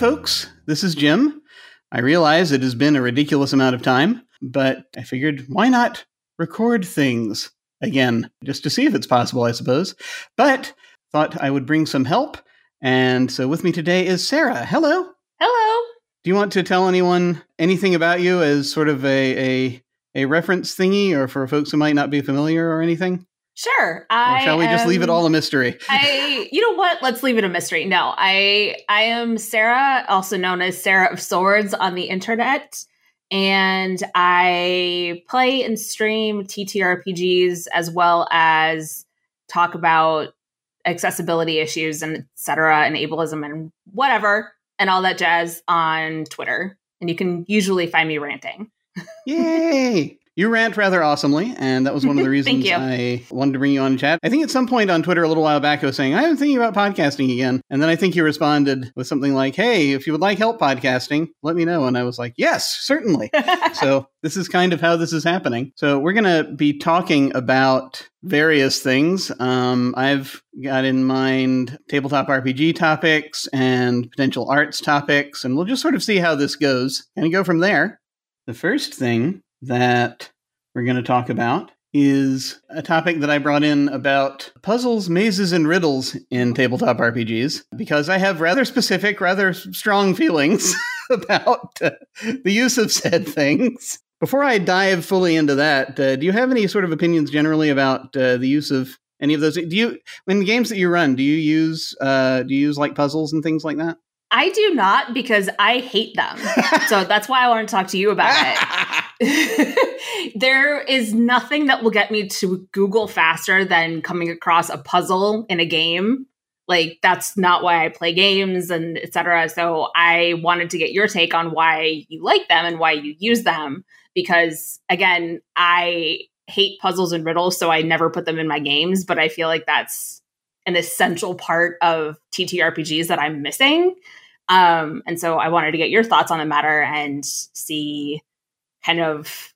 folks. This is Jim. I realize it has been a ridiculous amount of time, but I figured why not record things again, just to see if it's possible, I suppose. But thought I would bring some help. And so with me today is Sara. Hello. Hello. Do you want to tell anyone anything about you as sort of a, a, a reference thingy or for folks who might not be familiar or anything? Sure. I or shall we am, just leave it all a mystery? I you know what? Let's leave it a mystery. No, I I am Sara, also known as Sara of Swords on the internet. And I play and stream TTRPGs as well as talk about accessibility issues and etc. and ableism and whatever and all that jazz on Twitter. And you can usually find me ranting. Yay! You rant rather awesomely, and that was one of the reasons I wanted to bring you on chat. I think at some point on Twitter a little while back I was saying, I'm thinking about podcasting again. And then I think you responded with something like, Hey, if you would like help podcasting, let me know. And I was like, Yes, certainly. so this is kind of how this is happening. So we're going to be talking about various things. Um, I've got in mind tabletop RPG topics and potential arts topics, and we'll just sort of see how this goes and go from there. The first thing that we're going to talk about is a topic that I brought in about puzzles, mazes, and riddles in tabletop RPGs because I have rather specific, rather strong feelings about uh, the use of said things. Before I dive fully into that, uh, do you have any sort of opinions generally about uh, the use of any of those? Do you, in the games that you run, do you use uh, do you use like puzzles and things like that? I do not because I hate them. so that's why I want to talk to you about it. there is nothing that will get me to Google faster than coming across a puzzle in a game. Like that's not why I play games and etc. So I wanted to get your take on why you like them and why you use them because again, I hate puzzles and riddles, so I never put them in my games, but I feel like that's an essential part of TTRPGs that I'm missing. Um, and so I wanted to get your thoughts on the matter and see kind of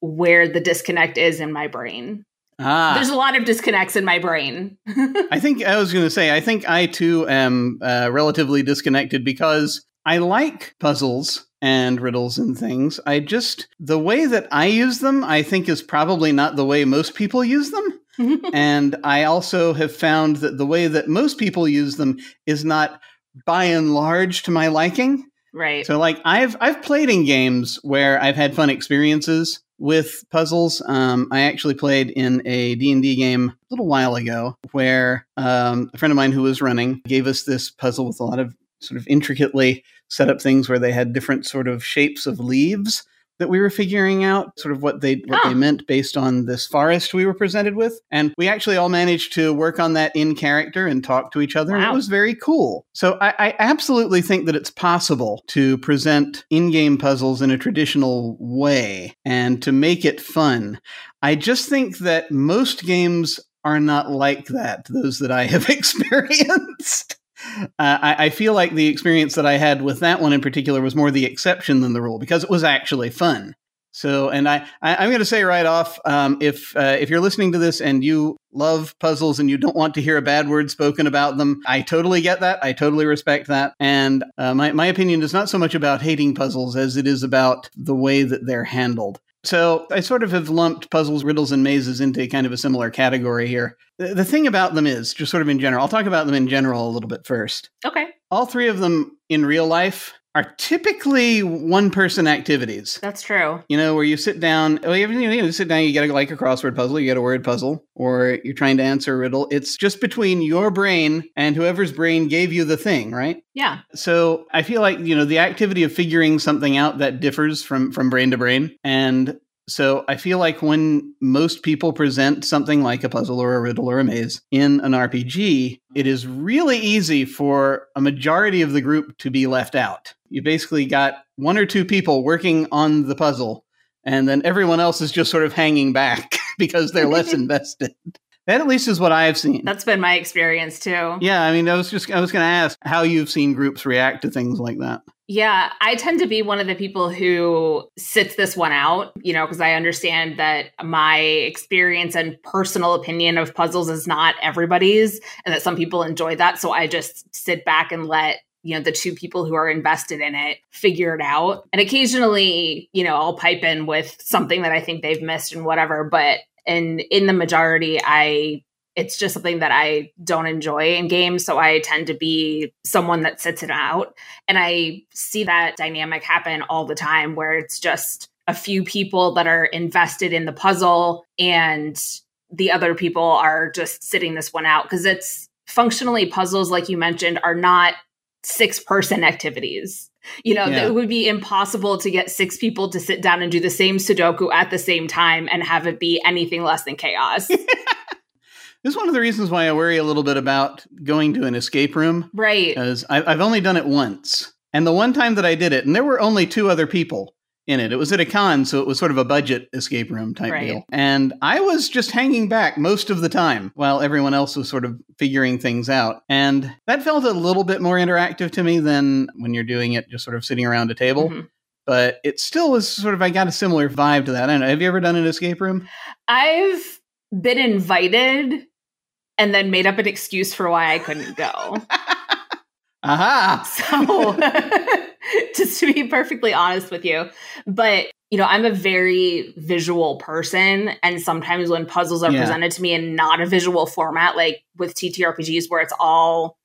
where the disconnect is in my brain. Ah. There's a lot of disconnects in my brain. I think I was going to say, I think I too am uh, relatively disconnected because I like puzzles and riddles and things. I just, the way that I use them, I think is probably not the way most people use them. and I also have found that the way that most people use them is not by and large to my liking. Right. So like I've I've played in games where I've had fun experiences with puzzles. Um, I actually played in a D&D game a little while ago where um, a friend of mine who was running gave us this puzzle with a lot of sort of intricately set up things where they had different sort of shapes of leaves that we were figuring out sort of what they what they ah. meant based on this forest we were presented with. And we actually all managed to work on that in character and talk to each other wow. and it was very cool. So I, I absolutely think that it's possible to present in-game puzzles in a traditional way and to make it fun. I just think that most games are not like that those that i have experienced uh, I, I, feel like the experience that I had with that one in particular was more the exception than the rule because it was actually fun. So, and I, I am going to say right off, um, if uh, if you're listening to this and you love puzzles and you don't want to hear a bad word spoken about them, I totally get that. I totally respect that. And uh, my my opinion is not so much about hating puzzles as it is about the way that they're handled. So I sort of have lumped puzzles, riddles, and mazes into kind of a similar category here. The thing about them is, just sort of in general, I'll talk about them in general a little bit first. Okay. All three of them in real life are typically one person activities. That's true. You know, where you sit down, oh, you, you know, sit down, you get a, like a crossword puzzle, you get a word puzzle, or you're trying to answer a riddle. It's just between your brain and whoever's brain gave you the thing, right? Yeah. So I feel like, you know, the activity of figuring something out that differs from from brain to brain. And so I feel like when most people present something like a puzzle or a riddle or a maze in an RPG, it is really easy for a majority of the group to be left out. You basically got one or two people working on the puzzle, and then everyone else is just sort of hanging back because they're less invested. That at least is what I've seen. That's been my experience too. Yeah, I mean, I was just I was going to ask how you've seen groups react to things like that. Yeah, I tend to be one of the people who sits this one out, you know, because I understand that my experience and personal opinion of puzzles is not everybody's and that some people enjoy that. So I just sit back and let you know the two people who are invested in it figure it out and occasionally you know i'll pipe in with something that i think they've missed and whatever but and in the majority i it's just something that i don't enjoy in games so i tend to be someone that sits it out and i see that dynamic happen all the time where it's just a few people that are invested in the puzzle and the other people are just sitting this one out because it's functionally puzzles like you mentioned are not six person activities. You know, yeah. it would be impossible to get six people to sit down and do the same Sudoku at the same time and have it be anything less than chaos. this is one of the reasons why I worry a little bit about going to an escape room. Right. Because I've only done it once. And the one time that I did it, and there were only two other people, in it. It was at a con, so it was sort of a budget escape room type right. deal. And I was just hanging back most of the time while everyone else was sort of figuring things out. And that felt a little bit more interactive to me than when you're doing it just sort of sitting around a table. Mm-hmm. But it still was sort of, I got a similar vibe to that. I don't know. Have you ever done an escape room? I've been invited and then made up an excuse for why I couldn't go. Aha. So, just to be perfectly honest with you, but you know, I'm a very visual person. And sometimes when puzzles are yeah. presented to me in not a visual format, like with TTRPGs where it's all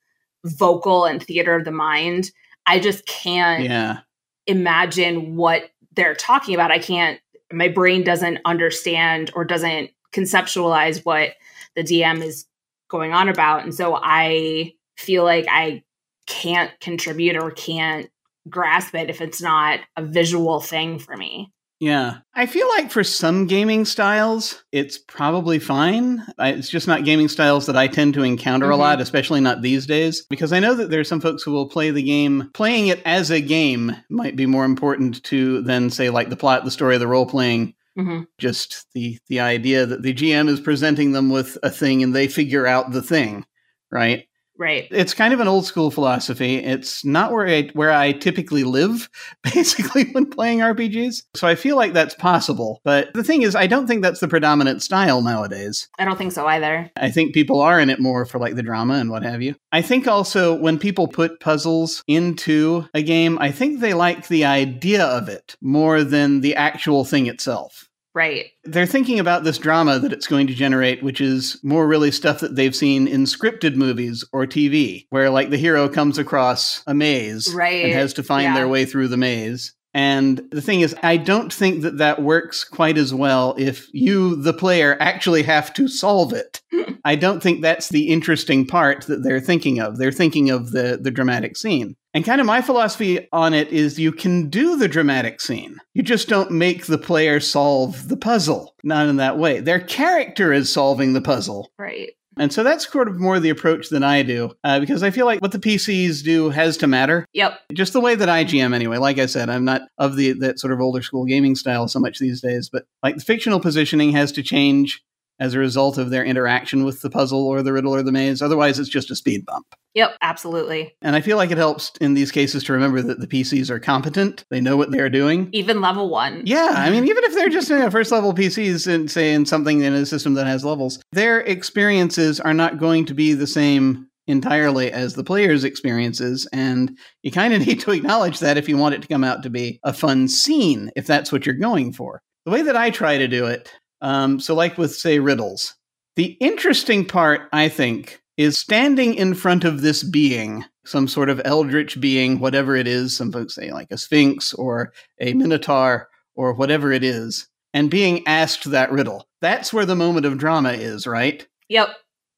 vocal and theater of the mind, I just can't yeah. imagine what they're talking about. I can't, my brain doesn't understand or doesn't conceptualize what the DM is going on about. And so I feel like I can't contribute or can't grasp it if it's not a visual thing for me. Yeah. I feel like for some gaming styles, it's probably fine. It's just not gaming styles that I tend to encounter mm-hmm. a lot, especially not these days, because I know that there are some folks who will play the game. Playing it as a game might be more important to than, say, like the plot, the story, the role playing. Mm-hmm. Just the the idea that the GM is presenting them with a thing and they figure out the thing, right? Right. It's kind of an old school philosophy. It's not where I where I typically live, basically, when playing RPGs. So I feel like that's possible. But the thing is, I don't think that's the predominant style nowadays. I don't think so either. I think people are in it more for like the drama and what have you. I think also when people put puzzles into a game, I think they like the idea of it more than the actual thing itself. Right. They're thinking about this drama that it's going to generate, which is more really stuff that they've seen in scripted movies or TV, where like the hero comes across a maze right. and has to find yeah. their way through the maze. And the thing is, I don't think that that works quite as well if you, the player, actually have to solve it. I don't think that's the interesting part that they're thinking of. They're thinking of the, the dramatic scene. And kind of my philosophy on it is you can do the dramatic scene. You just don't make the player solve the puzzle. Not in that way. Their character is solving the puzzle. Right. And so that's sort of more the approach than I do, uh, because I feel like what the PCs do has to matter. Yep. Just the way that I GM anyway. Like I said, I'm not of the that sort of older school gaming style so much these days, but like the fictional positioning has to change as a result of their interaction with the puzzle or the riddle or the maze. Otherwise, it's just a speed bump. Yep, absolutely. And I feel like it helps in these cases to remember that the PCs are competent. They know what they're doing. Even level one. Yeah. I mean, even if they're just you know, first level PCs and say in something in a system that has levels, their experiences are not going to be the same entirely as the player's experiences. And you kind of need to acknowledge that if you want it to come out to be a fun scene, if that's what you're going for. The way that I try to do it um, so, like with, say, riddles, the interesting part, I think, is standing in front of this being, some sort of eldritch being, whatever it is. Some folks say like a sphinx or a minotaur or whatever it is, and being asked that riddle. That's where the moment of drama is, right? Yep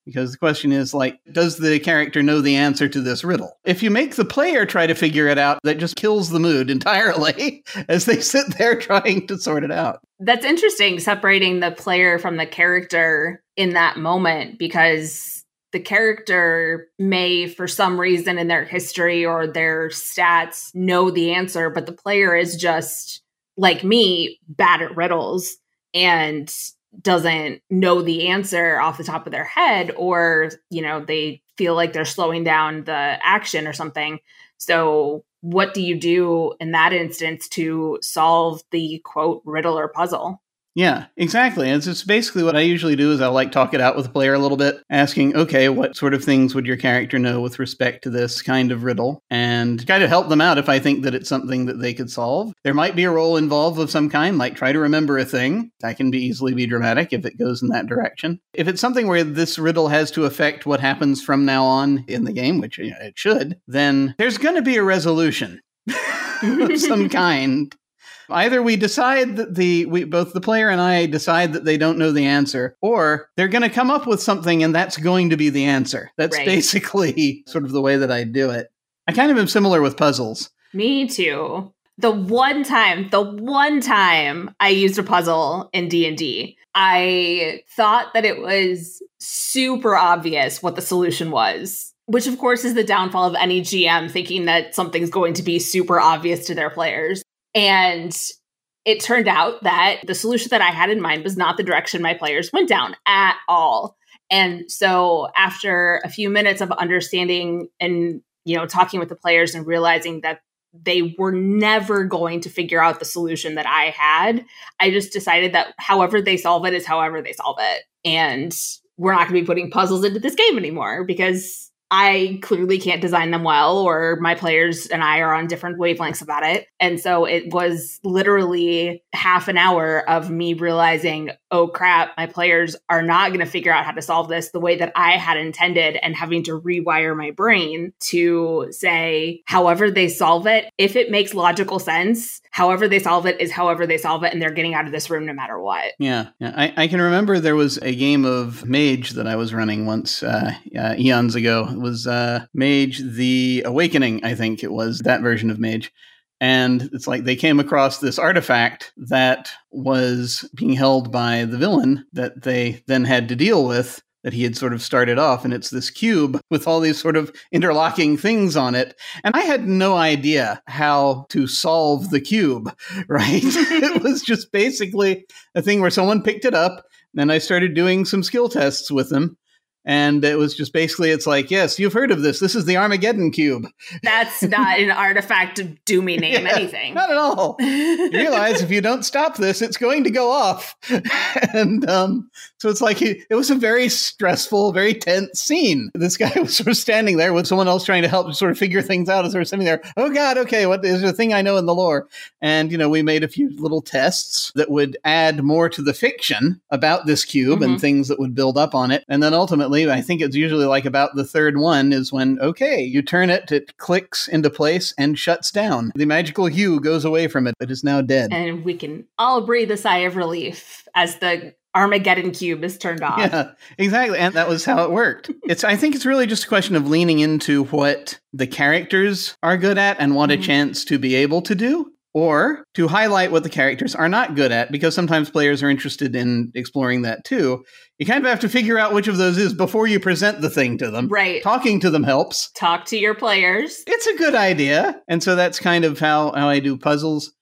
because the question is like does the character know the answer to this riddle if you make the player try to figure it out that just kills the mood entirely as they sit there trying to sort it out that's interesting separating the player from the character in that moment because the character may for some reason in their history or their stats know the answer but the player is just like me bad at riddles and doesn't know the answer off the top of their head or you know they feel like they're slowing down the action or something. So what do you do in that instance to solve the quote riddle or puzzle Yeah, exactly. It's just basically what I usually do is I like talk it out with the player a little bit, asking, okay, what sort of things would your character know with respect to this kind of riddle, and kind of help them out if I think that it's something that they could solve. There might be a roll involved of some kind, like try to remember a thing. That can be easily be dramatic if it goes in that direction. If it's something where this riddle has to affect what happens from now on in the game, which you know, it should, then there's going to be a resolution. of some kind Either we decide that the we both the player and I decide that they don't know the answer, or they're going to come up with something and that's going to be the answer. That's Right. basically sort of the way that I do it. I kind of am similar with puzzles. Me too. The one time, the one time I used a puzzle in D&D, I thought that it was super obvious what the solution was, which of course is the downfall of any GM thinking that something's going to be super obvious to their players. And it turned out that the solution that I had in mind was not the direction my players went down at all. And so after a few minutes of understanding and you know talking with the players and realizing that they were never going to figure out the solution that I had, I just decided that however they solve it is however they solve it. And we're not going to be putting puzzles into this game anymore because I clearly can't design them well, or my players and I are on different wavelengths about it. And so it was literally half an hour of me realizing, oh crap, my players are not going to figure out how to solve this the way that I had intended, and having to rewire my brain to say, however they solve it, if it makes logical sense, however they solve it is however they solve it, and they're getting out of this room no matter what. Yeah, yeah. I, I can remember there was a game of Mage that I was running once uh, uh, eons ago. It was uh, Mage the Awakening, I think it was that version of Mage. And it's like they came across this artifact that was being held by the villain that they then had to deal with that he had sort of started off. And it's this cube with all these sort of interlocking things on it. And I had no idea how to solve the cube, right? it was just basically a thing where someone picked it up. And I started doing some skill tests with them. And it was just basically, it's like, yes, you've heard of this. This is the Armageddon cube. That's not an artifact to do me name Yeah, anything. Not at all. You realize if you don't stop this, it's going to go off. and um, so it's like he, it was a very stressful, very tense scene. This guy was sort of standing there with someone else trying to help sort of figure things out as they were sitting there. Oh God, okay, what is a thing I know in the lore? And you know, we made a few little tests that would add more to the fiction about this cube and Mhm. things that would build up on it. And then ultimately, I think it's usually like about the third one is when okay, you turn it, it clicks into place and shuts down. The magical hue goes away from it. It is now dead. and we can all breathe a sigh of relief as the Armageddon cube is turned off. Yeah, exactly. And that was how it worked. It's I think it's really just a question of leaning into what the characters are good at and want a Mhm. chance to be able to do. Or to highlight what the characters are not good at, because sometimes players are interested in exploring that too. You kind of have to figure out which of those is before you present the thing to them. Right. Talking to them helps. Talk to your players. It's a good idea. And so that's kind of how, how I do puzzles.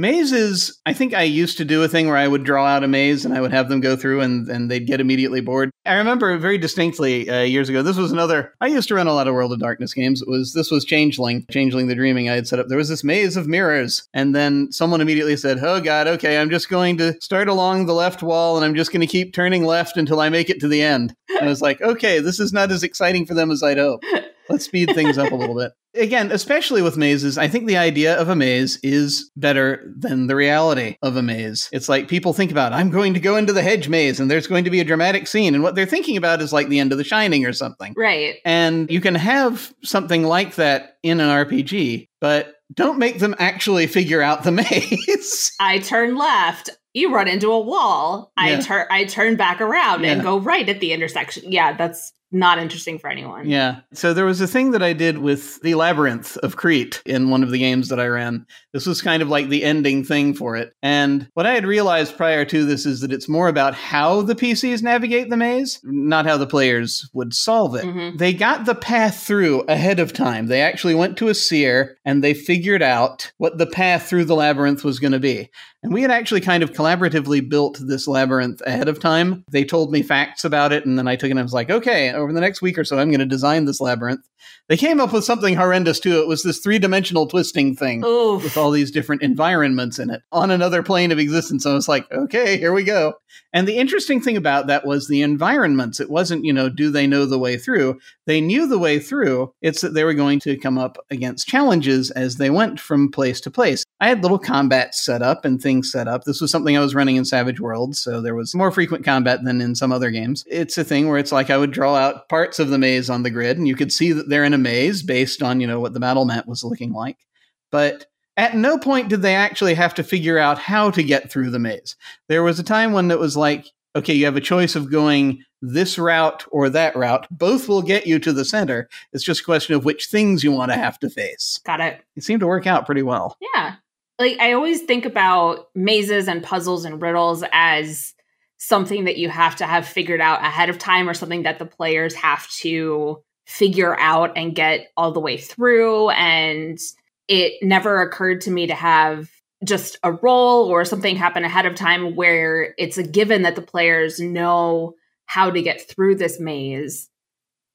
Mazes, I think I used to do a thing where I would draw out a maze and I would have them go through and, and they'd get immediately bored. I remember very distinctly uh, years ago. This was another. I used to run a lot of World of Darkness games. It was this was Changeling, Changeling the Dreaming. I had set up. There was this maze of mirrors, and then someone immediately said, "Oh God, okay, I'm just going to start along the left wall and I'm just going to keep turning left until I make it to the end." And I was like, "Okay, this is not as exciting for them as I'd hoped." Let's speed things up a little bit. Again, especially with mazes, I think the idea of a maze is better than the reality of a maze. It's like people think about, I'm going to go into the hedge maze and there's going to be a dramatic scene. And what they're thinking about is like the end of The Shining or something. Right. And you can have something like that in an RPG, but don't make them actually figure out the maze. I turn left. You run into a wall. I turn I turn back around and go right at the intersection. Yeah, that's not interesting for anyone. Yeah. So there was a thing that I did with the Labyrinth of Crete in one of the games that I ran. This was kind of like the ending thing for it. And what I had realized prior to this is that it's more about how the PCs navigate the maze, not how the players would solve it. Mhm. They got the path through ahead of time. They actually went to a seer and they figured out what the path through the labyrinth was going to be. And we had actually kind of collaboratively built this labyrinth ahead of time. They told me facts about it, and then I took it and I was like, okay, over the next week or so, I'm going to design this labyrinth. They came up with something horrendous too. It was this three dimensional twisting thing Oof. with all these different environments in it on another plane of existence. I was like, okay, here we go. And the interesting thing about that was the environments. It wasn't, you know, do they know the way through? They knew the way through. It's that they were going to come up against challenges as they went from place to place. I had little combat set up and things set up. This was something I was running in Savage Worlds, so there was more frequent combat than in some other games. It's a thing where it's like I would draw out parts of the maze on the grid, and you could see that they're in a maze based on, you know, what the battle map was looking like. But at no point did they actually have to figure out how to get through the maze. There was a time when it was like, okay, you have a choice of going this route or that route. Both will get you to the center. It's just a question of which things you want to have to face. Got it. It seemed to work out pretty well. Yeah. Like I always think about mazes and puzzles and riddles as something that you have to have figured out ahead of time or something that the players have to figure out and get all the way through and it never occurred to me to have just a roll or something happen ahead of time where it's a given that the players know how to get through this maze.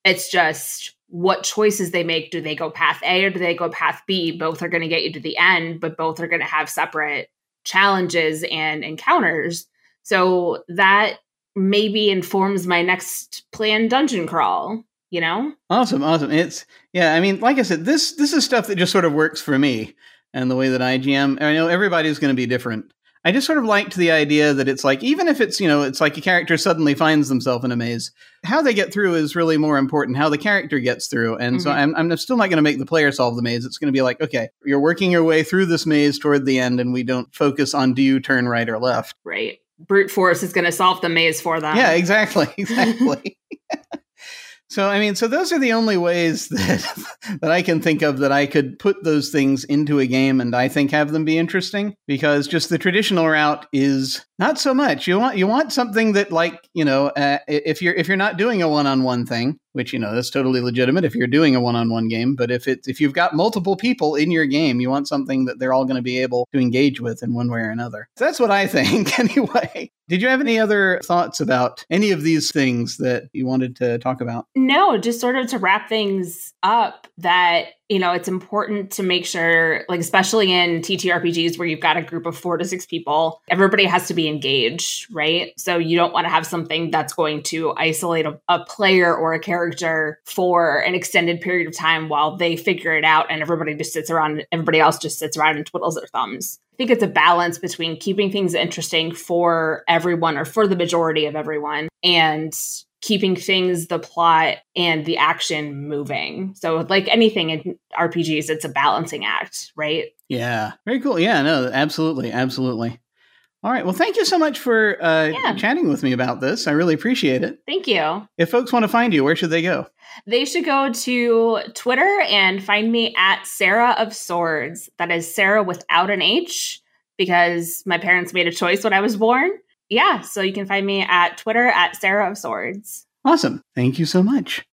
It's just what choices they make. Do they go path A or do they go path B? Both are going to get you to the end, but both are going to have separate challenges and encounters. So that maybe informs my next planned dungeon crawl, you know? Awesome, awesome. It's yeah, I mean, like I said, this this is stuff that just sort of works for me and the way that I GM. I know everybody's going to be different. I just sort of liked the idea that it's like even if it's you know it's like a character suddenly finds themselves in a maze, how they get through is really more important. How the character gets through, and mm-hmm. so I'm I'm still not going to make the player solve the maze. It's going to be like okay, you're working your way through this maze toward the end, and we don't focus on do you turn right or left. Right. Brute force is going to solve the maze for them. Yeah, exactly, exactly. So I mean, so those are the only ways that that I can think of that I could put those things into a game and I think have them be interesting because just the traditional route is not so much. You want you want something that like, you know, uh, if you're if you're not doing a one-on-one thing, which you know, that's totally legitimate if you're doing a one-on-one game, but if it's if you've got multiple people in your game, you want something that they're all going to be able to engage with in one way or another. So that's what I think anyway. Did you have any other thoughts about any of these things that you wanted to talk about? No, just sort of to wrap things up that you know it's important to make sure like especially in ttrpgs where you've got a group of four to six people everybody has to be engaged right so you don't want to have something that's going to isolate a, a, player or a character for an extended period of time while they figure it out and everybody just sits around everybody else just sits around and twiddles their thumbs I think it's a balance between keeping things interesting for everyone or for the majority of everyone and keeping things, the plot, and the action moving. So, like anything in RPGs, it's a balancing act, right? Yeah. Very cool. Yeah, no, absolutely. Absolutely. All right. Well, thank you so much for uh, yeah. chatting with me about this. I really appreciate it. Thank you. If folks want to find you, where should they go? They should go to Twitter and find me at Sara of Swords. That is Sara without an H because my parents made a choice when I was born yeah, so you can find me at Twitter at Sara of Swords. Awesome. Thank you so much.